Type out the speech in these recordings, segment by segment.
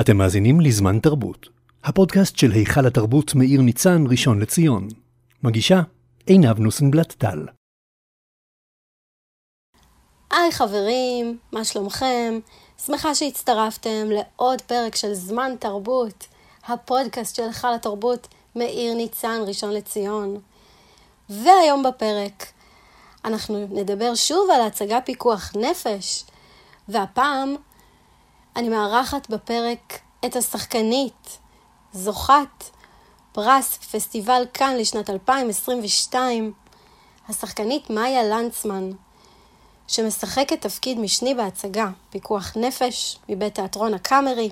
אתם מאזינים לזמן תרבות, הפודקאסט של היכל התרבות מאיר ניצן, ראשון לציון. מגישה עינב נוסנבלט טל. היי חברים, מה שלומכם? שמחה שהצטרפתם לעוד פרק של זמן תרבות, הפודקאסט של היכל התרבות מאיר ניצן, ראשון לציון. והיום בפרק אנחנו נדבר שוב על הצגה פיקוח נפש, והפעם אני מארחת בפרק את השחקנית, זוכת פרס פסטיבל כאן לשנת 2022, השחקנית מאיה לנצמן, שמשחקת תפקיד משני בהצגה, פיקוח נפש, מבית תיאטרון הקאמרי.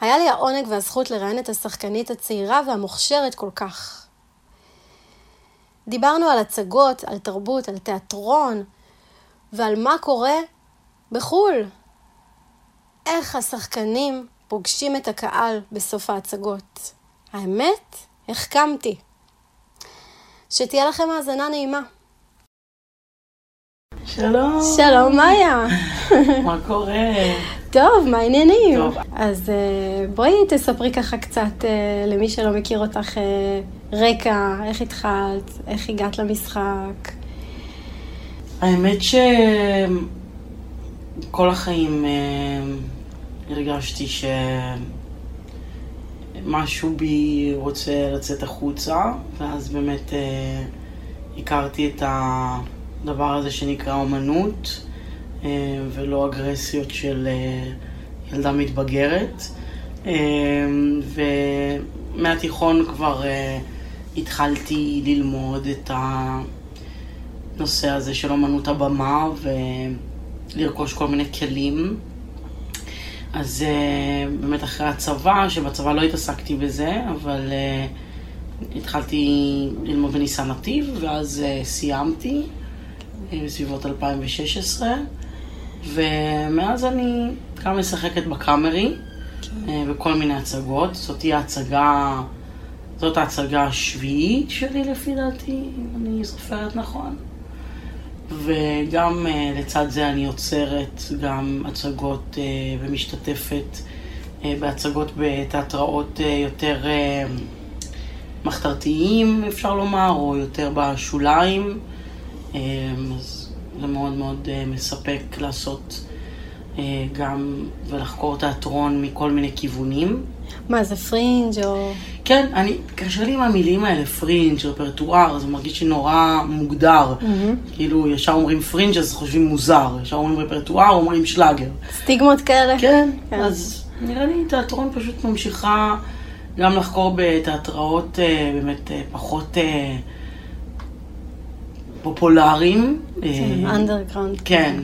היה לי העונג והזכות לראיין את השחקנית הצעירה והמוכשרת כל כך. דיברנו על הצגות, על תרבות, על תיאטרון, ועל מה קורה בחו"ל. איך השחקנים פוגשים את הקהל בסוף ההצגות. האמת, החכמתי. שתהיה לכם האזנה נעימה. שלום. שלום, מאיה. מה קורה? טוב, מה העניינים? טוב. אז אה, בואי תספרי ככה קצת אה, למי שלא מכיר אותך אה, רקע, איך התחלת, איך הגעת למשחק. האמת שכל החיים הרגשתי שמשהו בי רוצה לצאת החוצה, ואז באמת אה, הכרתי את הדבר הזה שנקרא אומנות, אה, ולא אגרסיות של אה, ילדה מתבגרת. אה, ומהתיכון כבר אה, התחלתי ללמוד את הנושא הזה של אומנות הבמה ולרכוש כל מיני כלים. אז uh, באמת אחרי הצבא, שבצבא לא התעסקתי בזה, אבל uh, התחלתי ללמוד בניסן נתיב, ואז uh, סיימתי uh, בסביבות 2016, ומאז אני גם משחקת בקאמרי, uh, בכל מיני הצגות. זאת תהיה הצגה, זאת ההצגה השביעית שלי לפי דעתי, אם אני זוכרת נכון. וגם uh, לצד זה אני יוצרת גם הצגות uh, ומשתתפת uh, בהצגות בתיאטראות uh, יותר uh, מחתרתיים, אפשר לומר, או יותר בשוליים. אה, אז זה מאוד מאוד אה, מספק לעשות אה, גם ולחקור תיאטרון מכל מיני כיוונים. מה, זה פרינג' או... כן, אני, קשה לי עם המילים האלה, פרינג', רפרטואר, זה מרגיש לי נורא מוגדר. Mm-hmm. כאילו, ישר אומרים פרינג' אז חושבים מוזר, ישר אומרים רפרטואר, אומרים שלאגר. סטיגמות כאלה? כן, כן. אז נראה לי תיאטרון פשוט ממשיכה גם לחקור בתיאטראות אה, באמת אה, פחות אה, פופולריים. אנדרגראונד. כן,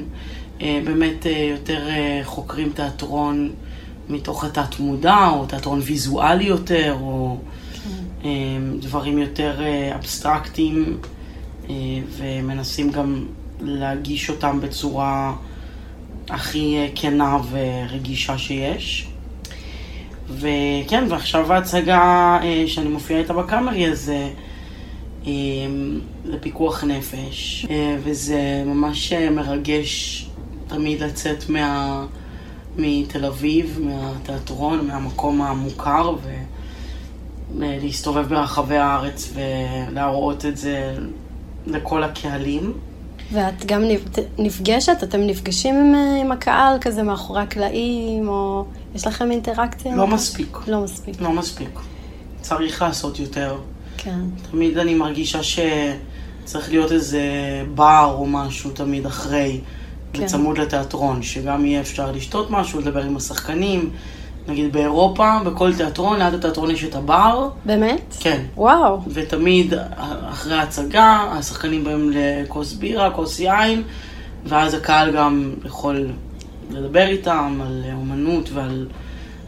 אה, באמת יותר חוקרים תיאטרון מתוך התת מודע, או תיאטרון ויזואלי יותר, או כן. אה, דברים יותר אה, אבסטרקטיים, אה, ומנסים גם להגיש אותם בצורה הכי אה, כנה ורגישה שיש. וכן, ועכשיו ההצגה שאני מופיעה איתה בקאמרי, אז אה, זה פיקוח נפש, וזה ממש מרגש תמיד לצאת מה... מתל אביב, מהתיאטרון, מהמקום המוכר, ולהסתובב ברחבי הארץ ולהראות את זה לכל הקהלים. ואת גם נפ- נפגשת? אתם נפגשים עם, אה, עם הקהל כזה מאחורי הקלעים, או יש לכם אינטראקציה? לא מספיק, לא מספיק, לא מספיק. צריך לעשות יותר. כן. תמיד אני מרגישה שצריך להיות איזה בר או משהו תמיד אחרי, כן. בצמוד לתיאטרון, שגם יהיה אפשר לשתות משהו, לדבר עם השחקנים. נגיד באירופה, בכל תיאטרון, ליד התיאטרון יש את הבר. באמת? כן. וואו. ותמיד אחרי ההצגה, השחקנים באים לכוס בירה, כוס יין, ואז הקהל גם יכול לדבר איתם על אומנות ועל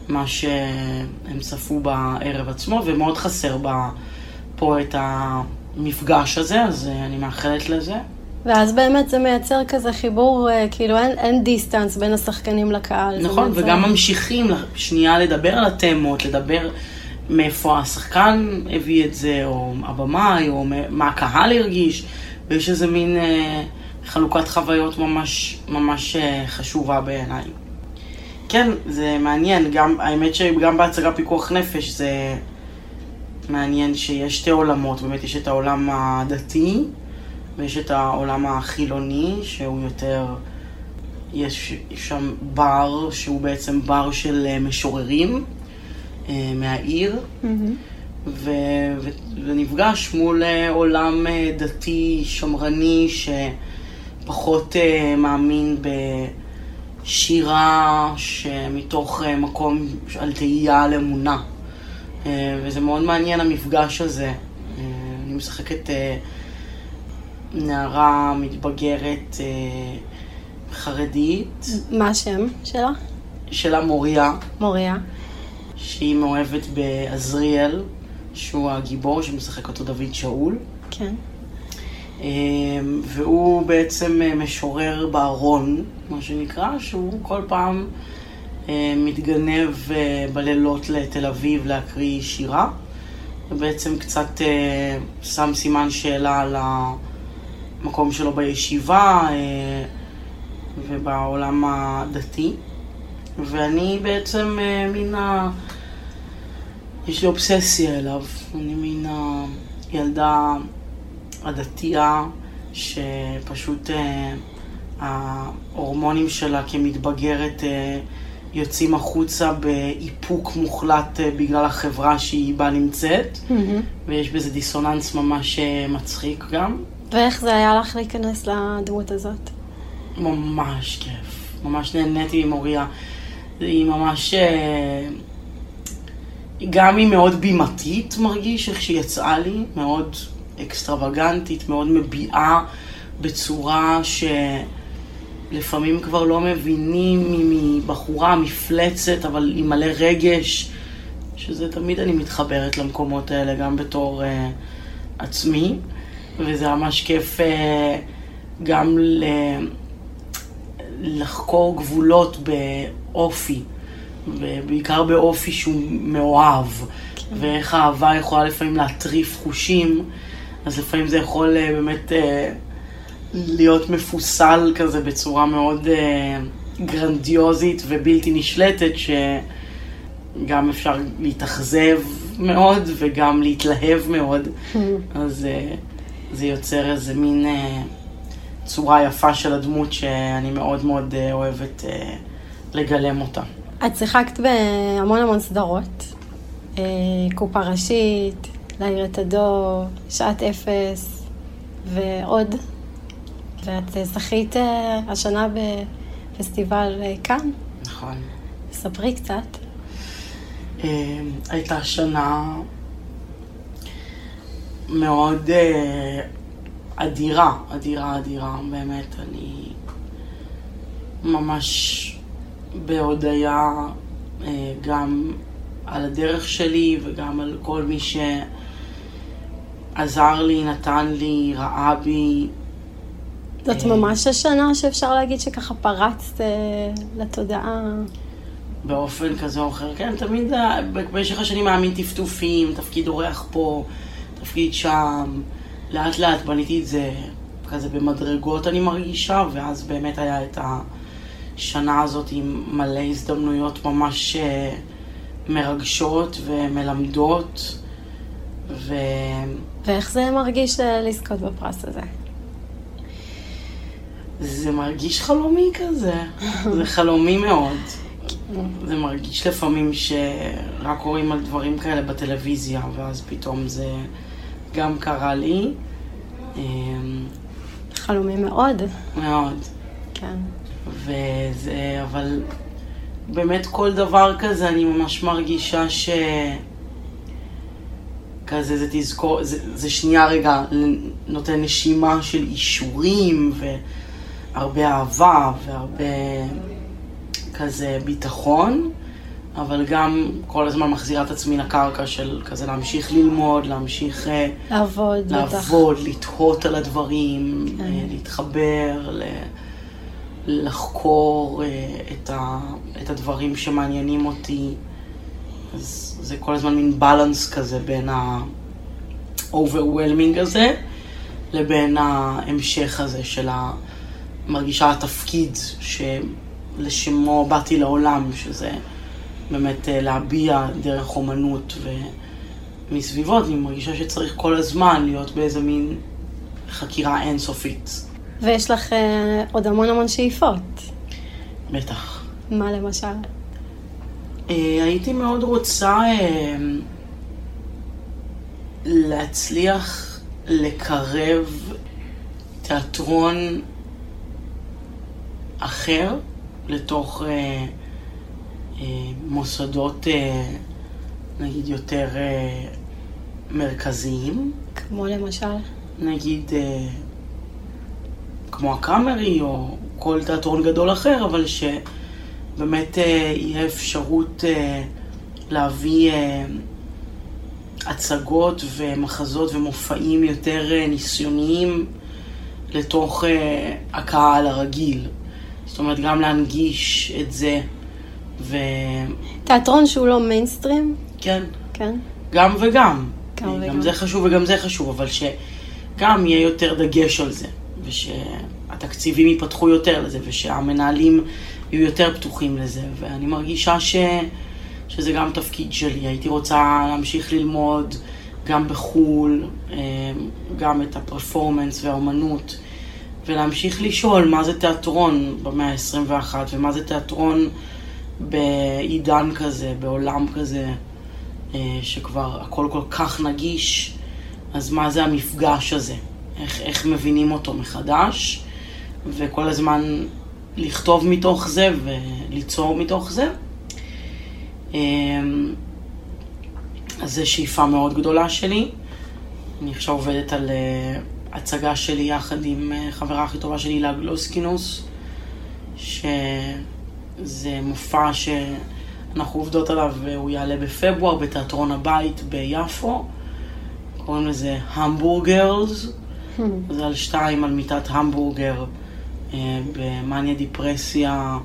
מה שהם צפו בערב עצמו, ומאוד חסר בה פה את המפגש הזה, אז אני מאחלת לזה. ואז באמת זה מייצר כזה חיבור, אה, כאילו אין, אין דיסטנס בין השחקנים לקהל. זה נכון, מייצר- וגם ממשיכים שנייה לדבר על התמות, לדבר מאיפה השחקן הביא את זה, או הבמאי, או מה הקהל הרגיש, ויש איזה מין אה, חלוקת חוויות ממש ממש אה, חשובה בעיניי. כן, זה מעניין. גם, האמת שגם בהצגה פיקוח נפש זה מעניין שיש שתי עולמות. באמת יש את העולם הדתי ויש את העולם החילוני, שהוא יותר... יש שם בר שהוא בעצם בר של אה, משוררים אה, מהעיר. Mm-hmm. ו- ו- ונפגש מול אה, עולם דתי, שמרני, שפחות מאמין בשירה שמתוך מקום על תהייה על אמונה. וזה מאוד מעניין המפגש הזה. אני משחקת נערה מתבגרת אה, חרדית, מה השם שלה? שלה מוריה. מוריה. שהיא מאוהבת בעזריאל, שהוא הגיבור שמשחק אותו דוד שאול. כן. אמ, והוא בעצם אה, משורר בארון, מה שנקרא, שהוא כל פעם אה, מתגנב אה, בלילות לתל אביב להקריא שירה, ובעצם קצת אה, שם סימן שאלה על המקום שלו בישיבה אה, ובעולם הדתי. ואני בעצם אה, מן ה... יש לי אובססיה אליו. אני מן הילדה הדתייה שפשוט אה, ההורמונים שלה כמתבגרת יוצאים החוצה באיפוק מוחלט בגלל החברה שהיא בה נמצאת, ויש בזה דיסוננס ממש מצחיק גם. ואיך זה היה לך להיכנס לדמות הזאת? ממש כיף. ממש נהניתי ממוריה. היא ממש... אה, גם היא מאוד בימתית, מרגיש, איך שהיא יצאה לי, מאוד אקסטרווגנטית, מאוד מביעה בצורה שלפעמים כבר לא מבינים אם היא בחורה מפלצת, אבל היא מלא רגש, שזה תמיד אני מתחברת למקומות האלה, גם בתור uh, עצמי, וזה ממש כיף uh, גם ל... לחקור גבולות באופי, ובעיקר באופי שהוא מאוהב, כן. ואיך האהבה יכולה לפעמים להטריף חושים, אז לפעמים זה יכול אה, באמת אה, להיות מפוסל כזה בצורה מאוד אה, גרנדיוזית ובלתי נשלטת, שגם אפשר להתאכזב מאוד וגם להתלהב מאוד, אז זה יוצר איזה מין... צורה יפה של הדמות שאני מאוד מאוד אה, אוהבת אה, לגלם אותה. את שיחקת בהמון המון סדרות. אה, קופה ראשית, להעיר את הדור, שעת אפס ועוד. ואת זכית השנה בפסטיבל כאן. נכון. ספרי קצת. הייתה שנה מאוד אדירה, אדירה, אדירה, באמת. אני ממש בהודיה אה, גם על הדרך שלי וגם על כל מי שעזר לי, נתן לי, ראה בי. זאת אה, ממש השנה שאפשר להגיד שככה פרצת אה, לתודעה. באופן כזה או אחר. כן, תמיד במשך השנים מאמין טפטופים, תפקיד אורח פה, תפקיד שם. לאט לאט בניתי את זה כזה במדרגות אני מרגישה, ואז באמת היה את השנה הזאת עם מלא הזדמנויות ממש אה, מרגשות ומלמדות. ו... ואיך זה מרגיש אה, לזכות בפרס הזה? זה מרגיש חלומי כזה, זה חלומי מאוד. זה מרגיש לפעמים שרק רואים על דברים כאלה בטלוויזיה, ואז פתאום זה גם קרה לי. אמ, חלומי מאוד. מאוד. כן. וזה, אבל באמת כל דבר כזה, אני ממש מרגישה ש... כזה זה תזכור, זה, זה שנייה רגע נותן נשימה של אישורים והרבה אהבה והרבה כזה ביטחון. אבל גם כל הזמן מחזירה את עצמי לקרקע של כזה להמשיך ללמוד, להמשיך... אה, לעבוד, לעבוד, לתהות על הדברים, כן. אה, להתחבר, ל... לחקור אה, את, ה... את הדברים שמעניינים אותי. אז זה כל הזמן מין בלנס כזה בין ה-overwhelming הזה לבין ההמשך הזה של ה... מרגישה התפקיד ש... לשמו באתי לעולם, שזה באמת אה, להביע דרך אומנות ומסביבות, אני מרגישה שצריך כל הזמן להיות באיזה מין חקירה אינסופית. ויש לך אה, עוד המון המון שאיפות. בטח. מה למשל? אה, הייתי מאוד רוצה אה, להצליח לקרב תיאטרון אחר לתוך אה, אה, מוסדות, אה, נגיד, יותר אה, מרכזיים. כמו למשל? נגיד, אה, כמו הקאמרי או כל תיאטרון גדול אחר, אבל שבאמת אה, יהיה אפשרות אה, להביא אה, הצגות ומחזות ומופעים יותר אה, ניסיוניים לתוך אה, הקהל הרגיל. זאת אומרת, גם להנגיש את זה, וכן, תיאטרון שהוא לא מיינסטרים? כן. גם וגם. גם וגם. גם זה חשוב וגם זה חשוב, אבל שגם יהיה יותר דגש על זה, ושהתקציבים ייפתחו יותר לזה, ושהמנהלים יהיו יותר פתוחים לזה, ואני מרגישה ש... שזה גם תפקיד שלי. הייתי רוצה להמשיך ללמוד גם בחו"ל, אה, גם את הפרפורמנס והאומנות, ולהמשיך לשאול מה זה תיאטרון במאה ה-21, ומה זה תיאטרון בעידן כזה, בעולם כזה, אה, שכבר הכל כל כך נגיש, אז מה זה המפגש הזה? איך, איך מבינים אותו מחדש, וכל הזמן לכתוב מתוך זה וליצור מתוך זה. אמ, אז זו שאיפה מאוד גדולה שלי. אני עכשיו עובדת על אה, הצגה שלי יחד עם אה, חברה הכי טובה שלי, הילה גלוסקינוס, שזה מופע שאנחנו עובדות עליו והוא יעלה בפברואר בתיאטרון הבית ביפו. קוראים לזה המבורגרס. זה על שתיים, על מיטת המבורגר אה, במאניה דיפרסיה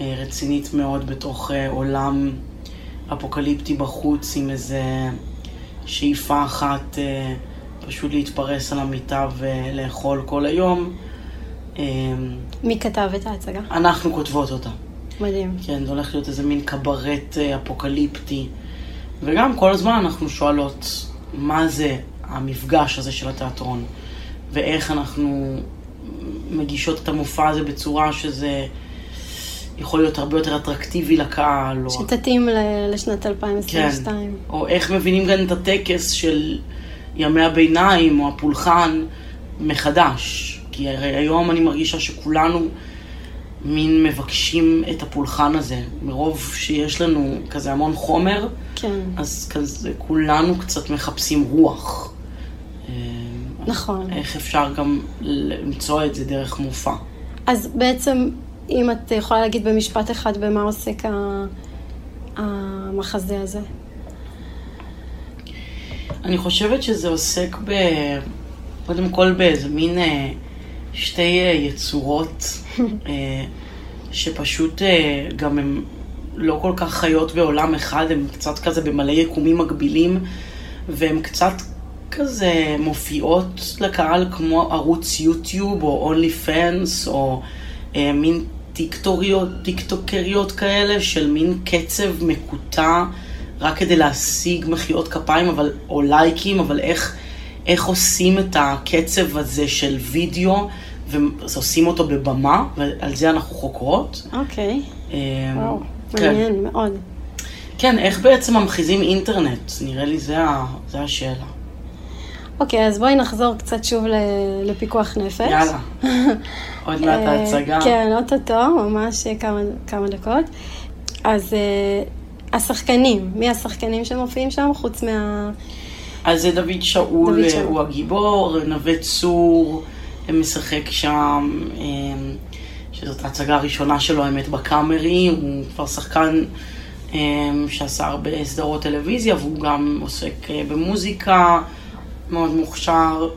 אה, רצינית מאוד בתוך אה, עולם אפוקליפטי בחוץ עם איזה שאיפה אחת פשוט להתפרס על המיטה ולאכול כל היום. מי כתב את ההצגה? אנחנו כותבות אותה. מדהים. כן, זה הולך להיות איזה מין קברט אה, אפוקליפטי. וגם כל הזמן אנחנו שואלות מה זה המפגש הזה של התיאטרון, ואיך אנחנו מגישות את המופע הזה בצורה שזה יכול להיות הרבה יותר אטרקטיבי לקהל. או... שתתאים ל- לשנת 2022. כן. או איך מבינים גם את הטקס של ימי הביניים או הפולחן מחדש. כי הרי היום אני מרגישה שכולנו מין מבקשים את הפולחן הזה. מרוב שיש לנו כזה המון חומר, כן. אז כזה כולנו קצת מחפשים רוח. אה, נכון. איך אפשר גם למצוא את זה דרך מופע. אז בעצם, אם את יכולה להגיד במשפט אחד במה עוסק המחזה הזה. אני חושבת שזה עוסק ב... קודם כל באיזה מין אה, שתי אה, יצורות אה, שפשוט אה, גם הן לא כל כך חיות בעולם אחד, הן קצת כזה במלא יקומים מקבילים, והן קצת כזה מופיעות לקהל כמו ערוץ יוטיוב או אונלי פנס או אה, מין טיקטוריות, טיקטוקריות כאלה של מין קצב מקוטע רק כדי להשיג מחיאות כפיים אבל, או לייקים, אבל איך, איך עושים את הקצב הזה של וידאו ועושים אותו בבמה, ועל זה אנחנו חוקרות. אוקיי. אה, וואו, כן. מעניין מאוד. כן, איך בעצם ממחיזים אינטרנט? נראה לי זה, ה- זה השאלה. אוקיי, אז בואי נחזור קצת שוב לפיקוח נפש. יאללה. עוד מעט אה, ההצגה. כן, אוטוטו, ממש כמה, כמה דקות. אז אה, השחקנים, מי השחקנים שמופיעים שם חוץ מה... אז זה דוד שאול, דוד אה, שאול. הוא הגיבור, נווה צור משחק שם, אה, שזאת ההצגה הראשונה שלו, האמת, בקאמרי, הוא כבר שחקן אה, שעשה הרבה סדרות טלוויזיה, והוא גם עוסק אה, במוזיקה, מאוד מוכשר.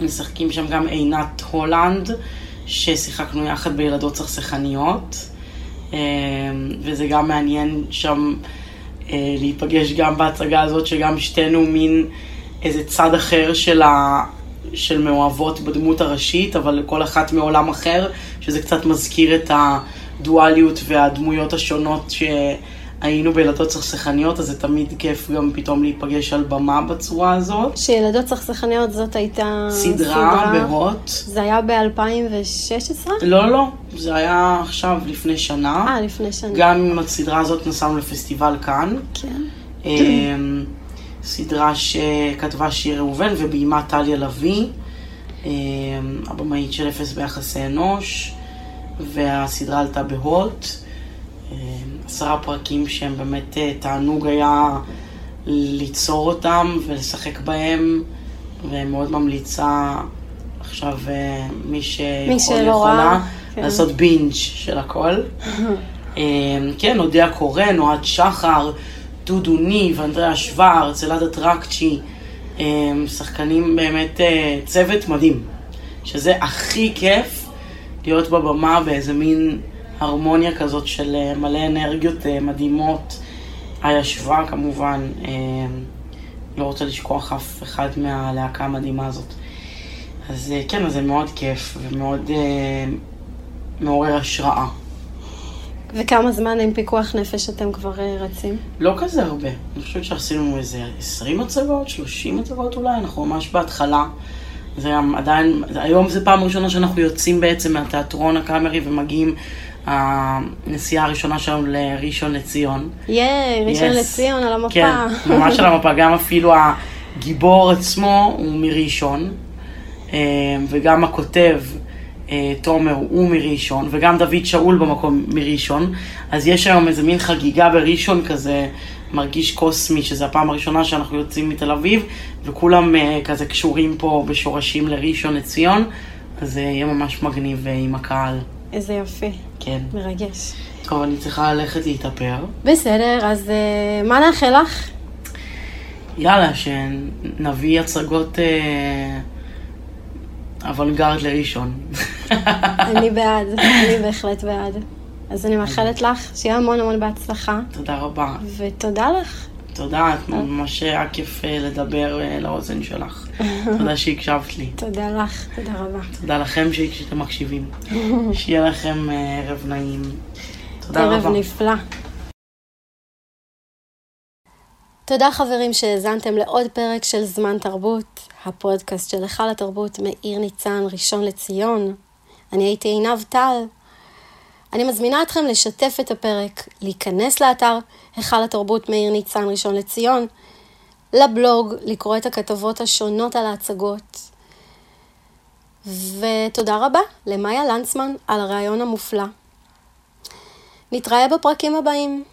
משחקים שם גם עינת הולנד, ששיחקנו יחד בילדות סכסכניות, אה, וזה גם מעניין שם אה, להיפגש גם בהצגה הזאת, שגם שתינו מין איזה צד אחר של, ה... של מאוהבות בדמות הראשית, אבל כל אחת מעולם אחר, שזה קצת מזכיר את הדואליות והדמויות השונות שהיינו בילדות סכסכניות, אז זה תמיד כיף גם פתאום להיפגש על במה בצורה הזאת. שילדות סכסכניות זאת הייתה סדרה בהוט. זה היה ב-2016? לא, לא, זה היה עכשיו, לפני שנה. אה, לפני שנה. גם עם הסדרה הזאת נסענו לפסטיבל כאן. כן. סדרה שכתבה שיר ראובן וביימה טליה לביא, אמ, הבמאית של אפס ביחסי אנוש, והסדרה עלתה בהוט. אמ, עשרה פרקים שהם באמת אה, תענוג היה ליצור אותם ולשחק בהם, ומאוד ממליצה עכשיו אה, מי שיכול יכולה כן. לעשות בינג' של הכל. אמ, כן, אודיה קורן, אוהד שחר, דודו ניב, אנדריאה שוורץ, אלעד טרקצ'י, אמ, שחקנים באמת אה, צוות מדהים. שזה הכי כיף להיות בבמה באיזה מין הרמוניה כזאת של אה, מלא אנרגיות אה, מדהימות. הישבה כמובן, אמ, לא רוצה לשכוח אף אחד מהלהקה המדהימה הזאת. אז כן, אז זה מאוד כיף ומאוד מעורר השראה. וכמה זמן עם פיקוח נפש אתם כבר אה, רצים? לא כזה הרבה. אני חושבת שעשינו איזה 20 הצגות, 30 הצגות אולי, אנחנו ממש בהתחלה. זה עדיין, היום זה פעם ראשונה שאנחנו יוצאים בעצם מהתיאטרון הקאמרי ומגיעים הנסיעה הראשונה שלנו לראשון לציון. ייי, ראשון Yes. לציון על המפה. כן, ממש על המפה. גם אפילו הגיבור עצמו הוא מראשון, אה, וגם הכותב, אה, תומר, הוא מראשון, וגם דוד שאול במקום מראשון. אז יש היום איזה מין חגיגה בראשון כזה, מרגיש קוסמי, שזו הפעם הראשונה שאנחנו יוצאים מתל אביב, וכולם אה, כזה קשורים פה בשורשים לראשון לציון, אז זה יהיה ממש מגניב אה, עם הקהל. איזה יופי, כן. מרגש. טוב, אני צריכה ללכת להתאפר. בסדר, אז אה, מה נאחל לך? יאללה, שנביא הצגות אה, אוונגרד לראשון. אני בעד, אני בהחלט בעד. אז אני מאחלת לך שיהיה המון המון בהצלחה, תודה רבה. ותודה לך. תודה, את ממש היה כיף לדבר אה, לאוזן שלך. תודה שהקשבת לי. תודה לך, תודה רבה. תודה לכם שאתם מקשיבים. שיהיה לכם אה, ערב נעים. תודה ערב רבה. נפלא. תודה חברים שהאזנתם לעוד פרק של זמן תרבות, הפודקאסט של היכל התרבות מאיר ניצן, ראשון לציון. אני הייתי עינב טל. אני מזמינה אתכם לשתף את הפרק, להיכנס לאתר היכל התרבות מאיר ניצן, ראשון לציון, לבלוג, לקרוא את הכתבות השונות על ההצגות. ותודה רבה למאיה לנצמן על הרעיון המופלא. נתראה בפרקים הבאים.